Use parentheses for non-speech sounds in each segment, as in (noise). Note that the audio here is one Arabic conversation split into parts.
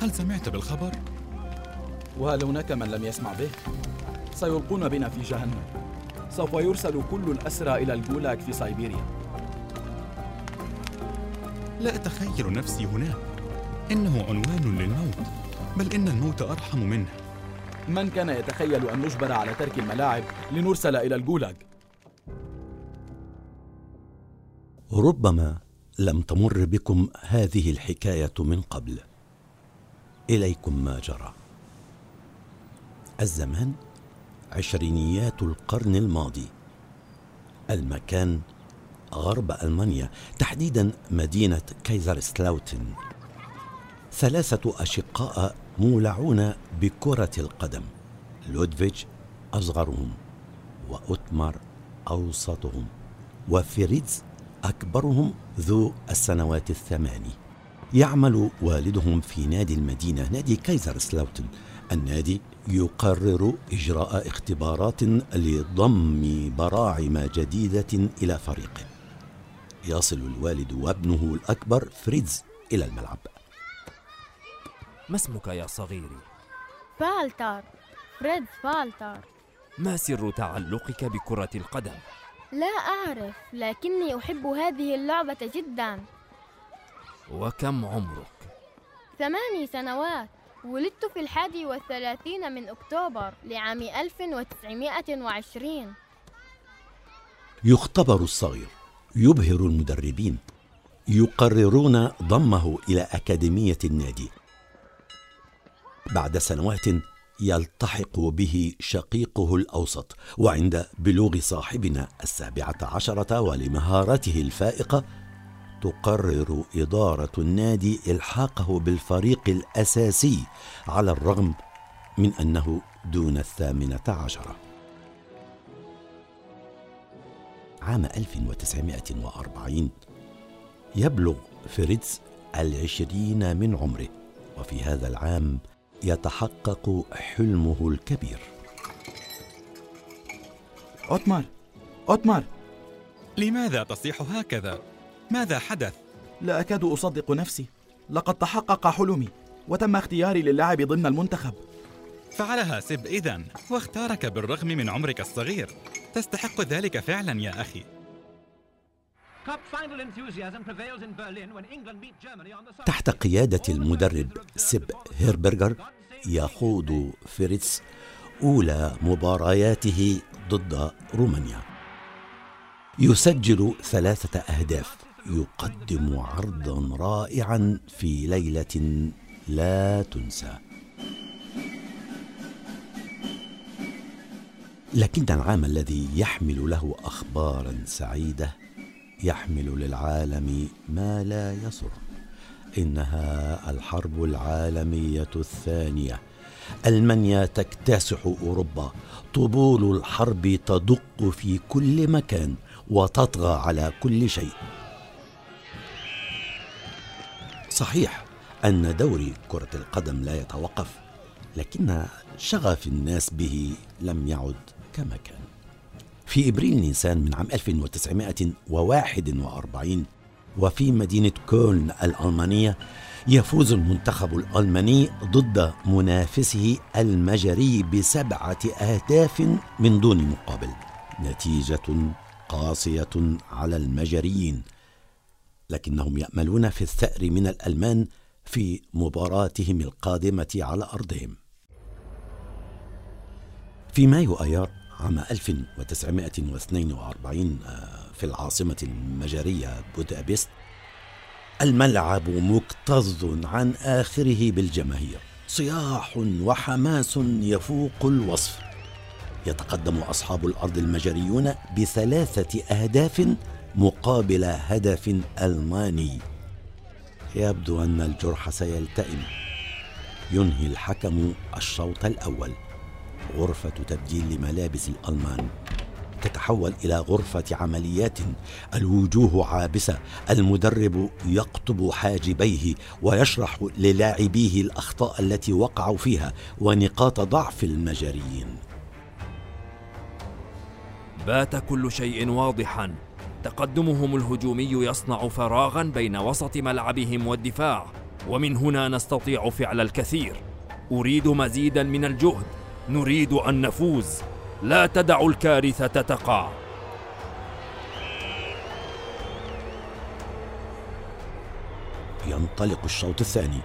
هل سمعت بالخبر؟ وهل هناك من لم يسمع به؟ سيلقون بنا في جهنم سوف يرسل كل الأسرى إلى الجولاك في سيبيريا لا أتخيل نفسي هناك إنه عنوان للموت بل إن الموت أرحم منه من كان يتخيل أن نجبر على ترك الملاعب لنرسل إلى الجولاج؟ ربما لم تمر بكم هذه الحكاية من قبل إليكم ما جرى. الزمان عشرينيات القرن الماضي. المكان غرب ألمانيا تحديدا مدينة كايزر سلاوتن ثلاثة أشقاء مولعون بكرة القدم لودفيج أصغرهم وأوتمار أوسطهم وفريتز أكبرهم ذو السنوات الثماني يعمل والدهم في نادي المدينة نادي كايزر سلاوتن. النادي يقرر إجراء اختبارات لضم براعم جديدة إلى فريقه يصل الوالد وابنه الأكبر فريتز إلى الملعب. ما اسمك يا صغيري؟ فالتر فريد فالتر ما سر تعلقك بكرة القدم؟ لا أعرف لكني أحب هذه اللعبة جدا. وكم عمرك؟ ثماني سنوات. ولدت في الحادي والثلاثين من أكتوبر لعام 1920 يختبر الصغير يبهر المدربين يقررون ضمه إلى أكاديمية النادي. بعد سنوات يلتحق به شقيقه الأوسط وعند بلوغ صاحبنا السابعة عشرة ولمهارته الفائقة تقرر إدارة النادي إلحاقه بالفريق الأساسي على الرغم من أنه دون الثامنة عشرة. عام 1940 يبلغ فريتز العشرين من عمره وفي هذا العام يتحقق حلمه الكبير. أوتمار أوتمار لماذا تصيح هكذا؟ ماذا حدث؟ لا أكاد أصدق نفسي. لقد تحقق حلمي وتم اختياري للعب ضمن المنتخب. فعلها سب إذا واختارك بالرغم من عمرك الصغير. تستحق ذلك فعلا يا أخي. تحت قيادة المدرب سيب هيربرجر يخوض فريتز أولى مبارياته ضد رومانيا. يسجل ثلاثة أهداف. يقدم عرضا رائعا في ليلة لا تنسى. لكن العام الذي يحمل له أخبارا سعيدة يحمل للعالم ما لا يسر. إنها الحرب العالمية الثانية المانيا تكتسح أوروبا. طبول الحرب تدق في كل مكان وتطغى على كل شيء. صحيح أن دوري كرة القدم لا يتوقف لكن شغف الناس به لم يعد كما كان في إبريل نيسان من عام 1941 وفي مدينة كولن الألمانية يفوز المنتخب الألماني ضد منافسه المجري بسبعة أهداف من دون مقابل نتيجة قاسية على المجريين. لكنهم يأملون في الثأر من الألمان في مباراتهم القادمة على أرضهم. في مايو أيار عام 1942 آه، في العاصمة المجرية بودابست الملعب مكتظ عن آخره بالجماهير. صياح وحماس يفوق الوصف. يتقدم أصحاب الأرض المجريون بثلاثة أهداف مقابل هدف ألماني. يبدو أن الجرح سيلتئم. ينهي الحكم الشوط الأول. غرفة تبديل ملابس الألمان. تتحول إلى غرفة عمليات. الوجوه عابسة. المدرب يقطب حاجبيه ويشرح للاعبيه الأخطاء التي وقعوا فيها ونقاط ضعف المجريين. بات كل شيء واضحا. تقدمهم الهجومي يصنع فراغا بين وسط ملعبهم والدفاع ومن هنا نستطيع فعل الكثير. أريد مزيدا من الجهد نريد أن نفوز. لا تدع الكارثة تقع ينطلق الشوط الثاني.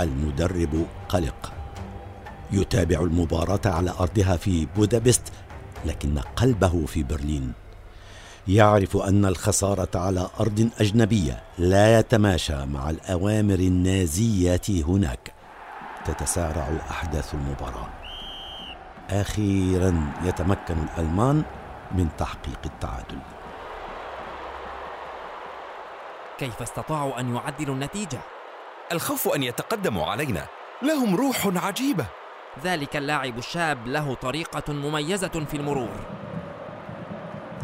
المدرب قلق. يتابع المباراة على أرضها في بودابست لكن قلبه في برلين. يعرف أن الخسارة على أرض أجنبية لا يتماشى مع الأوامر النازية هناك. تتسارع أحداث المباراة. أخيرا يتمكن الألمان من تحقيق التعادل. كيف استطاعوا أن يعدلوا النتيجة؟ الخوف أن يتقدموا علينا. لهم روح عجيبة. ذلك اللاعب الشاب له طريقة مميزة في المرور.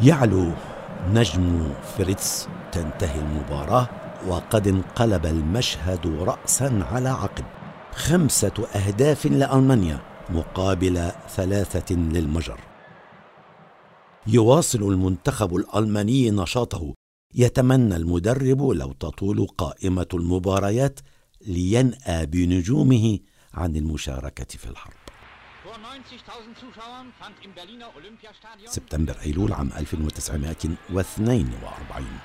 يعلو نجم فريتز تنتهي المباراة وقد انقلب المشهد رأسا على عقب. خمسة أهداف لألمانيا مقابل ثلاثة للمجر. يواصل المنتخب الألماني نشاطه. يتمنى المدرب لو تطول قائمة المباريات لينأى بنجومه عن المشاركة في الحرب. سبتمبر أيلول عام 1942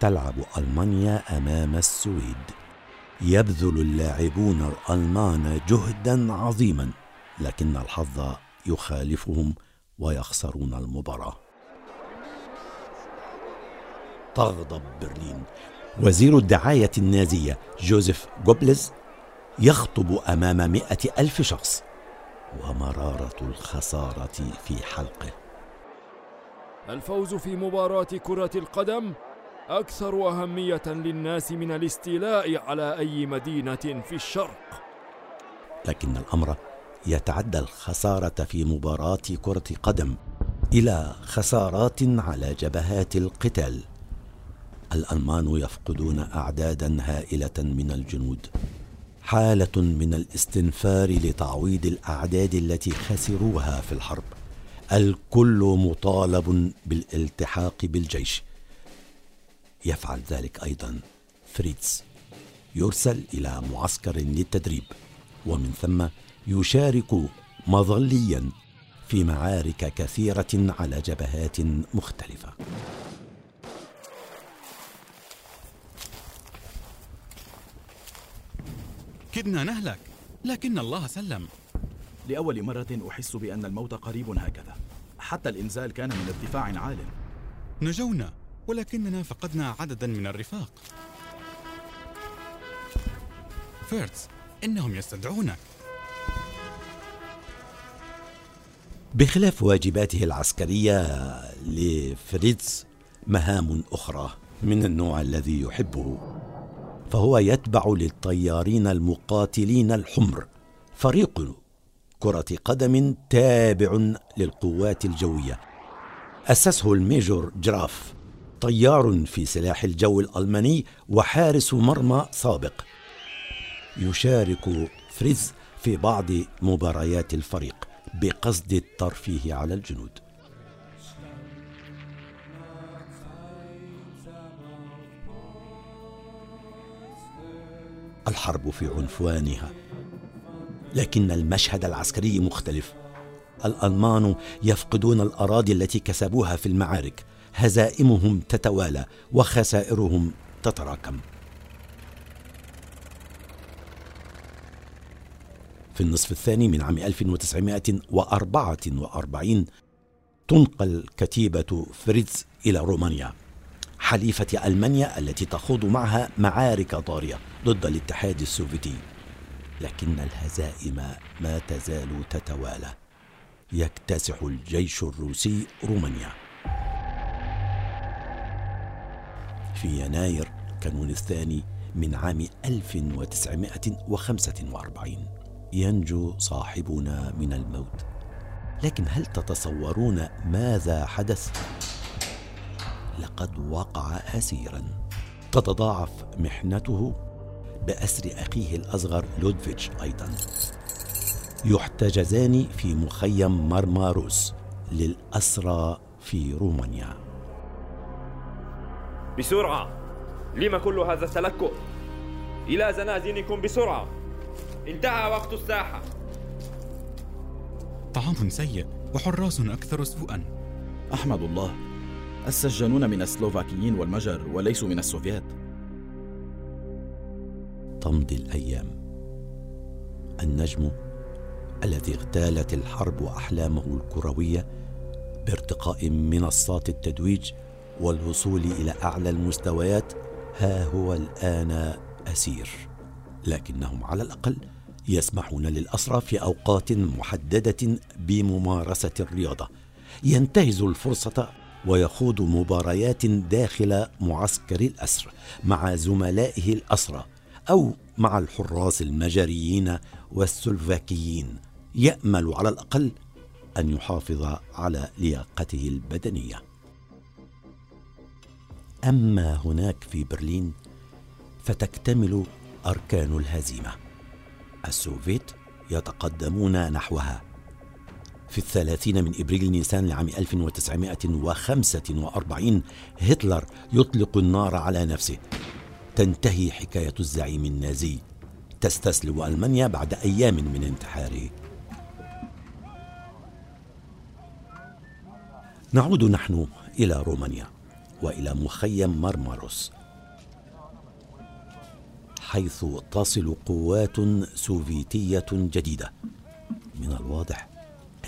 تلعب ألمانيا أمام السويد. يبذل اللاعبون الألمان جهدا عظيما لكن الحظ يخالفهم ويخسرون المباراة. تغضب برلين. وزير الدعاية النازية جوزيف جوبلز يخطب أمام مئة ألف شخص. ومرارة الخسارة في حلقه. الفوز في مباراة كرة القدم أكثر أهمية للناس من الاستيلاء على أي مدينة في الشرق. لكن الأمر يتعدى الخسارة في مباراة كرة قدم إلى خسارات على جبهات القتال. الألمان يفقدون أعدادا هائلة من الجنود. حالة من الاستنفار لتعويض الأعداد التي خسروها في الحرب. الكل مطالب بالالتحاق بالجيش. يفعل ذلك أيضا فريتز يرسل إلى معسكر للتدريب ومن ثم يشارك مظليا في معارك كثيرة على جبهات مختلفة. كدنا نهلك. لكن الله سلم. لأول مرة أحس بأن الموت قريب هكذا. حتى الإنزال كان من ارتفاع عال نجونا ولكننا فقدنا عددا من الرفاق. فيرتز إنهم يستدعونك. بخلاف واجباته العسكرية لفريتز مهام أخرى من النوع الذي يحبه. فهو يتبع للطيارين المقاتلين الحمر. فريق كرة قدم تابع للقوات الجوية. أسسه الميجور جراف. طيار في سلاح الجو الألماني وحارس مرمى سابق. يشارك فريتز في بعض مباريات الفريق بقصد الترفيه على الجنود. الحرب في عنفوانها. لكن المشهد العسكري مختلف. الألمان يفقدون الأراضي التي كسبوها في المعارك. هزائمهم تتوالى وخسائرهم تتراكم. في النصف الثاني من عام 1944 تنقل كتيبة فريتز إلى رومانيا. حليفة ألمانيا التي تخوض معها معارك ضارية ضد الاتحاد السوفيتي. لكن الهزائم ما تزال تتوالى. يكتسح الجيش الروسي رومانيا. في يناير كانون الثاني من عام 1945 ينجو صاحبنا من الموت. لكن هل تتصورون ماذا حدث؟ لقد وقع اسيرا. تتضاعف محنته بأسر أخيه الأصغر لودفيتش أيضا. يحتجزان في مخيم مرماروس للأسرى في رومانيا. بسرعة! لم كل هذا التلكؤ؟ إلى زنازينكم بسرعة! انتهى وقت الساحة! طعام سيء وحراس أكثر سوءا. أحمد الله السجانون من السلوفاكيين والمجر وليسوا من السوفيات. تمضي الأيام. النجم الذي اغتالت الحرب أحلامه الكروية بارتقاء منصات التتويج والوصول إلى أعلى المستويات ها هو الآن أسير. لكنهم على الأقل يسمحون للأسرى في أوقات محددة بممارسة الرياضة. ينتهز الفرصة ويخوض مباريات داخل معسكر الأسر مع زملائه الأسرى أو مع الحراس المجريين والسلوفاكيين يأمل على الأقل أن يحافظ على لياقته البدنية. أما هناك في برلين فتكتمل أركان الهزيمة. السوفيت يتقدمون نحوها. في الثلاثين من إبريل نيسان لعام 1945 هتلر يطلق النار على نفسه. تنتهي حكاية الزعيم النازي. تستسلم ألمانيا بعد أيام من انتحاره نعود نحن إلى رومانيا وإلى مخيم مرمروس حيث تصل قوات سوفيتية جديدة. من الواضح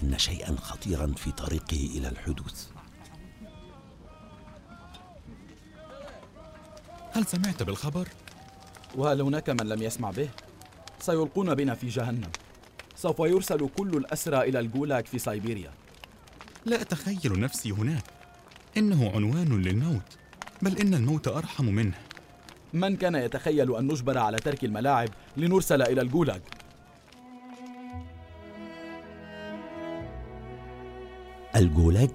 أن شيئا خطيرا في طريقه إلى الحدوث هل سمعت بالخبر؟ وهل هناك من لم يسمع به؟ سيلقون بنا في جهنم سوف يرسل كل الأسرى إلى الجولاك في سيبيريا لا أتخيل نفسي هناك إنه عنوان للموت بل إن الموت أرحم منه من كان يتخيل أن نجبر على ترك الملاعب لنرسل إلى الجولاج؟ الجولاج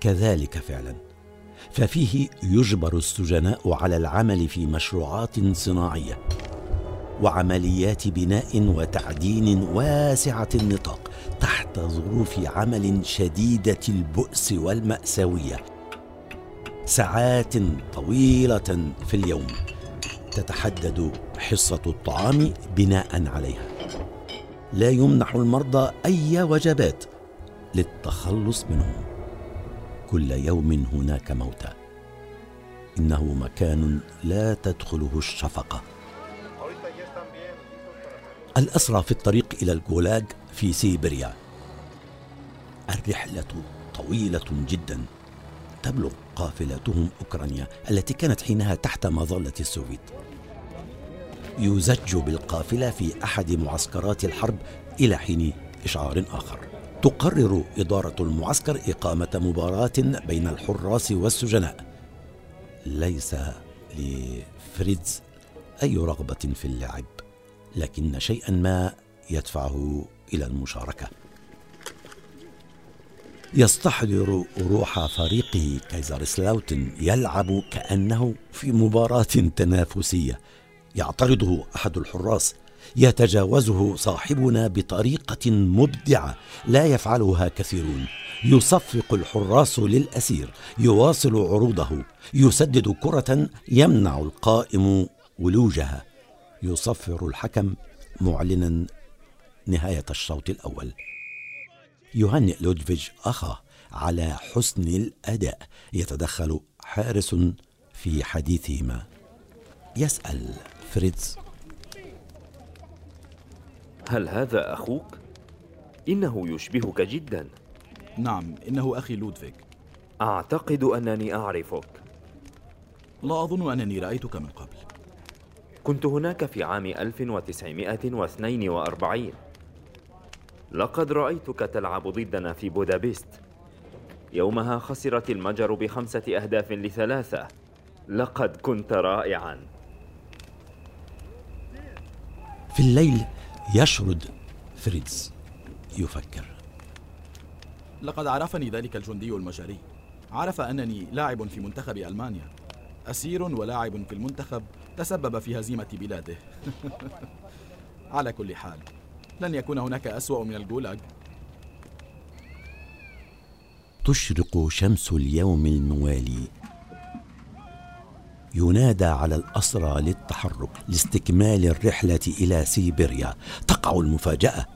كذلك فعلا. ففيه يجبر السجناء على العمل في مشروعات صناعية وعمليات بناء وتعدين واسعة النطاق تحت ظروف عمل شديدة البؤس والمأساوية. ساعات طويلة في اليوم تتحدد حصة الطعام بناء عليها. لا يمنح المرضى أي وجبات للتخلص منهم كل يوم هناك موتى. إنه مكان لا تدخله الشفقة. الأسرى في الطريق إلى الجولاج في سيبيريا الرحلة طويلة جدا. تبلغ قافلتهم أوكرانيا التي كانت حينها تحت مظلة السوفيت. يزج بالقافلة في أحد معسكرات الحرب إلى حين إشعار آخر. تقرر إدارة المعسكر إقامة مباراة بين الحراس والسجناء. ليس لفريدز أي رغبة في اللعب لكن شيئا ما يدفعه إلى المشاركة. يستحضر روح فريقه كايزر سلاوتن يلعب كأنه في مباراة تنافسية. يعترضه أحد الحراس يتجاوزه صاحبنا بطريقة مبدعة. لا يفعلها كثيرون. يصفق الحراس للأسير. يواصل عروضه. يسدد كرة يمنع القائم ولوجها. يصفر الحكم معلنا نهاية الشوط الأول. يهنئ لودفيج أخاه على حسن الأداء. يتدخل حارس في حديثهما. يسأل فريدز هل هذا أخوك؟ إنه يشبهك جدا. نعم إنه أخي لودفيك. أعتقد أنني أعرفك. لا أظن أنني رأيتك من قبل. كنت هناك في عام 1942 لقد رأيتك تلعب ضدنا في بودابست. يومها خسرت المجر بخمسة أهداف لثلاثة. لقد كنت رائعا. في الليل يشرد فريدز يفكر. لقد عرفني ذلك الجندي المجري. عرف أنني لاعب في منتخب ألمانيا. أسير ولاعب في المنتخب تسبب في هزيمة بلاده. (laughs) على كل حال لن يكون هناك أسوأ من الجولاج. تشرق شمس اليوم الموالي. ينادى على الأسرى للتحرك لاستكمال الرحلة إلى سيبيريا. تقع المفاجأة.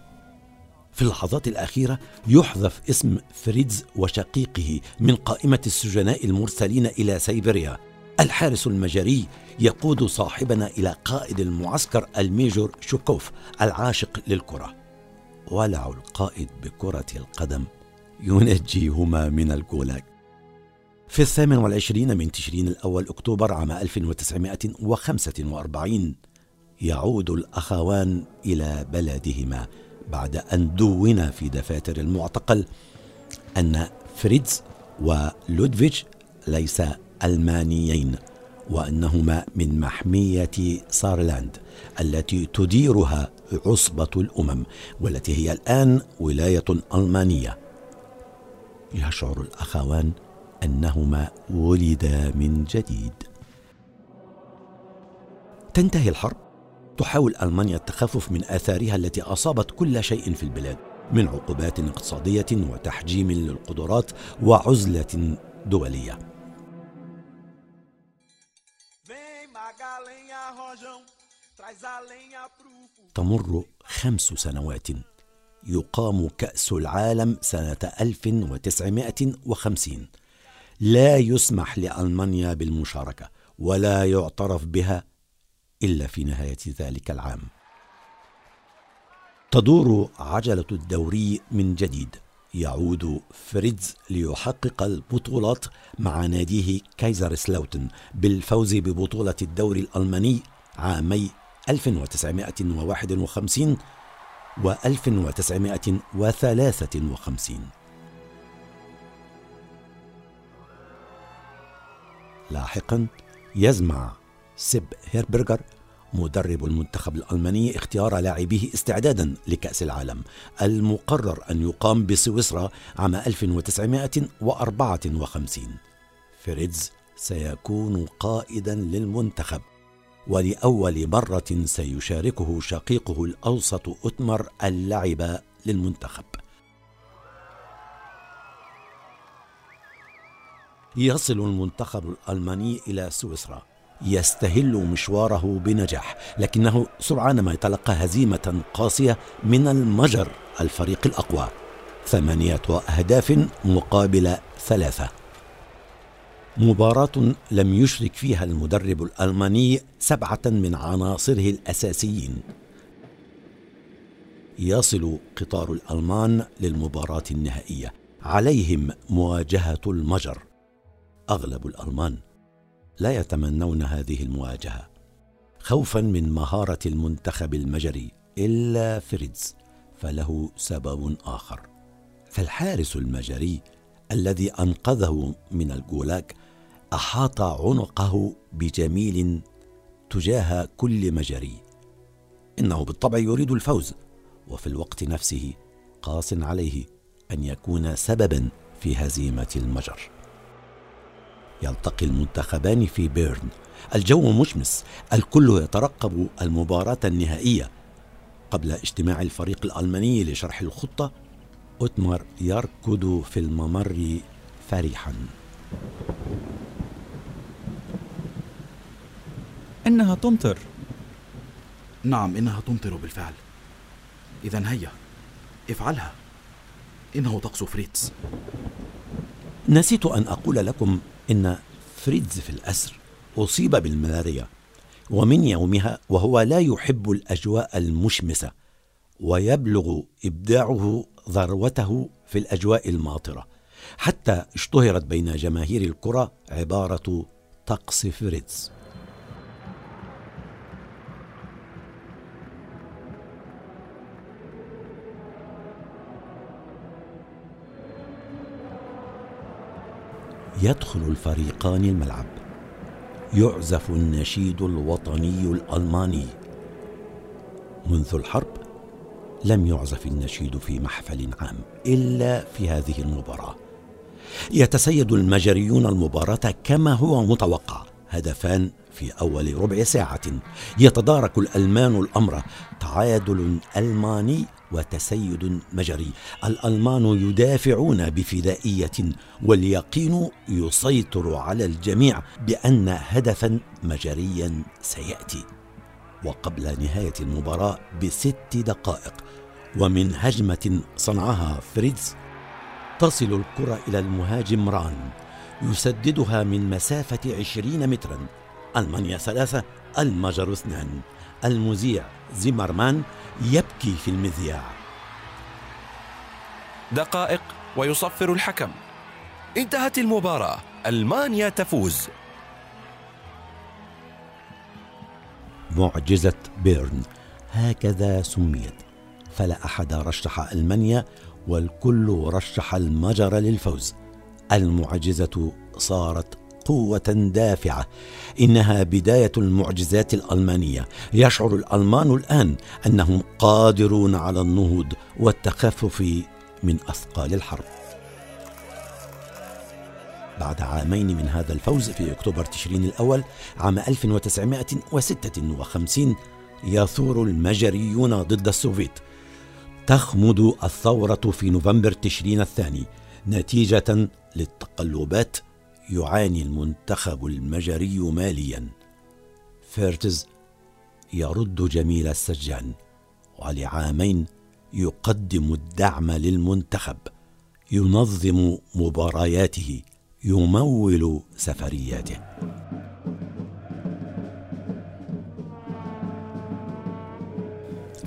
في اللحظات الأخيرة يحذف اسم فريتز وشقيقه من قائمة السجناء المرسلين إلى سيبيريا. الحارس المجري يقود صاحبنا إلى قائد المعسكر الميجور شوكوف العاشق للكرة. ولع القائد بكرة القدم. ينجيهما من الجولاج في الثامن والعشرين من تشرين الأول أكتوبر عام 1945 يعود الأخوان إلى بلدهما بعد أن دون في دفاتر المعتقل أن فريدز ولودفيتش ليس ألمانيين وأنهما من محمية سارلاند التي تديرها عصبة الأمم والتي هي الآن ولاية ألمانية. يشعر الأخوان أنهما ولدا من جديد. تنتهي الحرب. تحاول ألمانيا التخفف من آثارها التي أصابت كل شيء في البلاد من عقوبات اقتصادية وتحجيم للقدرات وعزلة دولية. تمر خمس سنوات. يقام كأس العالم سنة 1950 لا يسمح لألمانيا بالمشاركة ولا يعترف بها إلا في نهاية ذلك العام. تدور عجلة الدوري من جديد. يعود فريدز ليحقق البطولات مع ناديه كايزر سلاوتن بالفوز ببطولة الدوري الألماني عامي 1951 و 1953 لاحقا يزمع سيب هيربرجر مدرب المنتخب الألماني اختيار لاعبيه استعدادا لكأس العالم المقرر أن يقام بسويسرا عام 1954 فريدز سيكون قائدا للمنتخب ولأول مرة سيشاركه شقيقه الأوسط أتمر اللعب للمنتخب. يصل المنتخب الألماني إلى سويسرا. يستهل مشواره بنجاح لكنه سرعان ما يتلقى هزيمة قاسية من المجر الفريق الأقوى. ثمانية أهداف مقابل ثلاثة. مباراة لم يشرك فيها المدرب الألماني سبعة من عناصره الأساسيين. يصل قطار الألمان للمباراة النهائية. عليهم مواجهة المجر. أغلب الألمان لا يتمنون هذه المواجهة خوفا من مهارة المنتخب المجري إلا فريتز فله سبب آخر. فالحارس المجري الذي أنقذه من الجولاج أحاط عنقه بجميل تجاه كل مجري. إنه بالطبع يريد الفوز وفي الوقت نفسه قاس عليه أن يكون سببا في هزيمة المجر. يلتقي المنتخبان في بيرن. الجو مشمس الكل يترقب المباراة النهائية. قبل اجتماع الفريق الألماني لشرح الخطة أتمر يركض في الممر فرحا. إنها تمطر. نعم إنها تمطر بالفعل. إذا هيا افعلها. إنه طقس فريتز. نسيت أن أقول لكم إن فريدز في الأسر أصيب بالملاريا ومن يومها وهو لا يحب الأجواء المشمسة ويبلغ إبداعه ذروته في الأجواء الماطرة حتى اشتهرت بين جماهير الكرة عبارة طقس فريدز. يدخل الفريقان الملعب. يعزف النشيد الوطني الألماني. منذ الحرب لم يعزف النشيد في محفل عام إلا في هذه المباراة. يتسيد المجريون المباراة كما هو متوقع. هدفان في أول ربع ساعة. يتدارك الألمان الأمر تعادل ألماني وتسيد مجري. الألمان يدافعون بفدائية واليقين يسيطر على الجميع بأن هدفا مجريا سيأتي. وقبل نهاية المباراة بست دقائق ومن هجمة صنعها فريدز تصل الكرة إلى المهاجم ران. يسددها من مسافة عشرين مترا. ألمانيا ثلاثة المجر اثنان. المذيع زيمرمان يبكي في المذياع. دقائق ويصفر الحكم. انتهت المباراة. ألمانيا تفوز. معجزة بيرن. هكذا سميت. فلا أحد رشح ألمانيا والكل رشح المجر للفوز. المعجزة صارت قوة دافعة. إنها بداية المعجزات الألمانية. يشعر الألمان الآن أنهم قادرون على النهوض والتخفف من أثقال الحرب. بعد عامين من هذا الفوز في أكتوبر تشرين الأول عام 1956 يثور المجريون ضد السوفيت. تخمد الثورة في نوفمبر تشرين الثاني نتيجة للتقلبات يعاني المنتخب المجري ماليا. فيرتز يرد جميل السجان ولعامين يقدم الدعم للمنتخب ينظم مبارياته يمول سفرياته.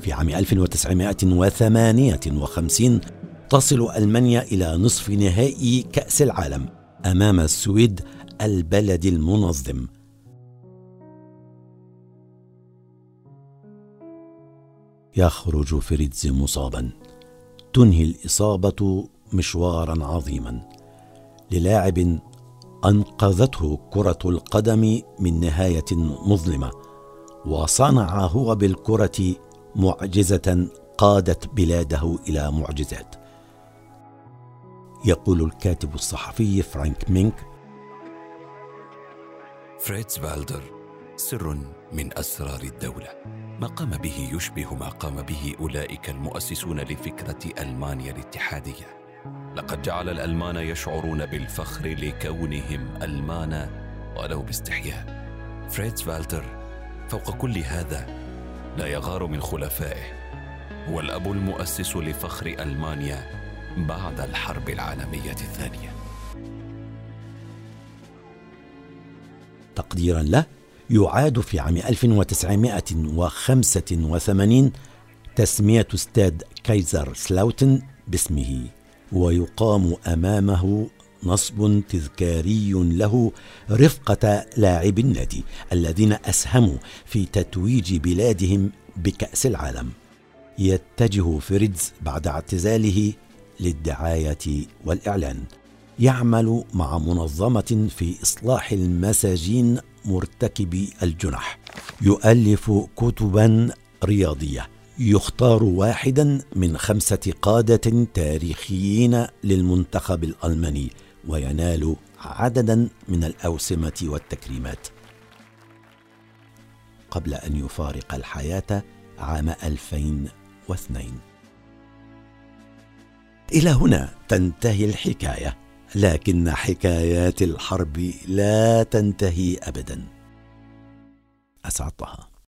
في عام 1958 تصل ألمانيا إلى نصف نهائي كأس العالم أمام السويد البلد المنظم. يخرج فريدز مصابا. تنهي الإصابة مشوارا عظيما. للاعب أنقذته كرة القدم من نهاية مظلمة وصنع هو بالكرة معجزة قادت بلاده إلى معجزات. يقول الكاتب الصحفي فرانك مينك. فريتز فالتر سر من أسرار الدولة. ما قام به يشبه ما قام به أولئك المؤسسون لفكرة ألمانيا الاتحادية. لقد جعل الألمان يشعرون بالفخر لكونهم ألمان ولو باستحياء. فريتز فالتر فوق كل هذا لا يغار من خلفائه. هو الأب المؤسس لفخر ألمانيا بعد الحرب العالمية الثانية. تقديرا له يعاد في عام 1985 تسمية استاد كايزر سلاوتن باسمه ويقام أمامه نصب تذكاري له رفقة لاعبي النادي الذين أسهموا في تتويج بلادهم بكأس العالم. يتجه فريدز بعد اعتزاله للدعاية والإعلان. يعمل مع منظمة في إصلاح المساجين مرتكبي الجنح يؤلف كتبا رياضية. يختار واحدا من خمسة قادة تاريخيين للمنتخب الألماني وينال عددا من الأوسمة والتكريمات. قبل أن يفارق الحياة عام 2002 إلى هنا تنتهي الحكاية لكن حكايات الحرب لا تنتهي أبدا. أسعد طه.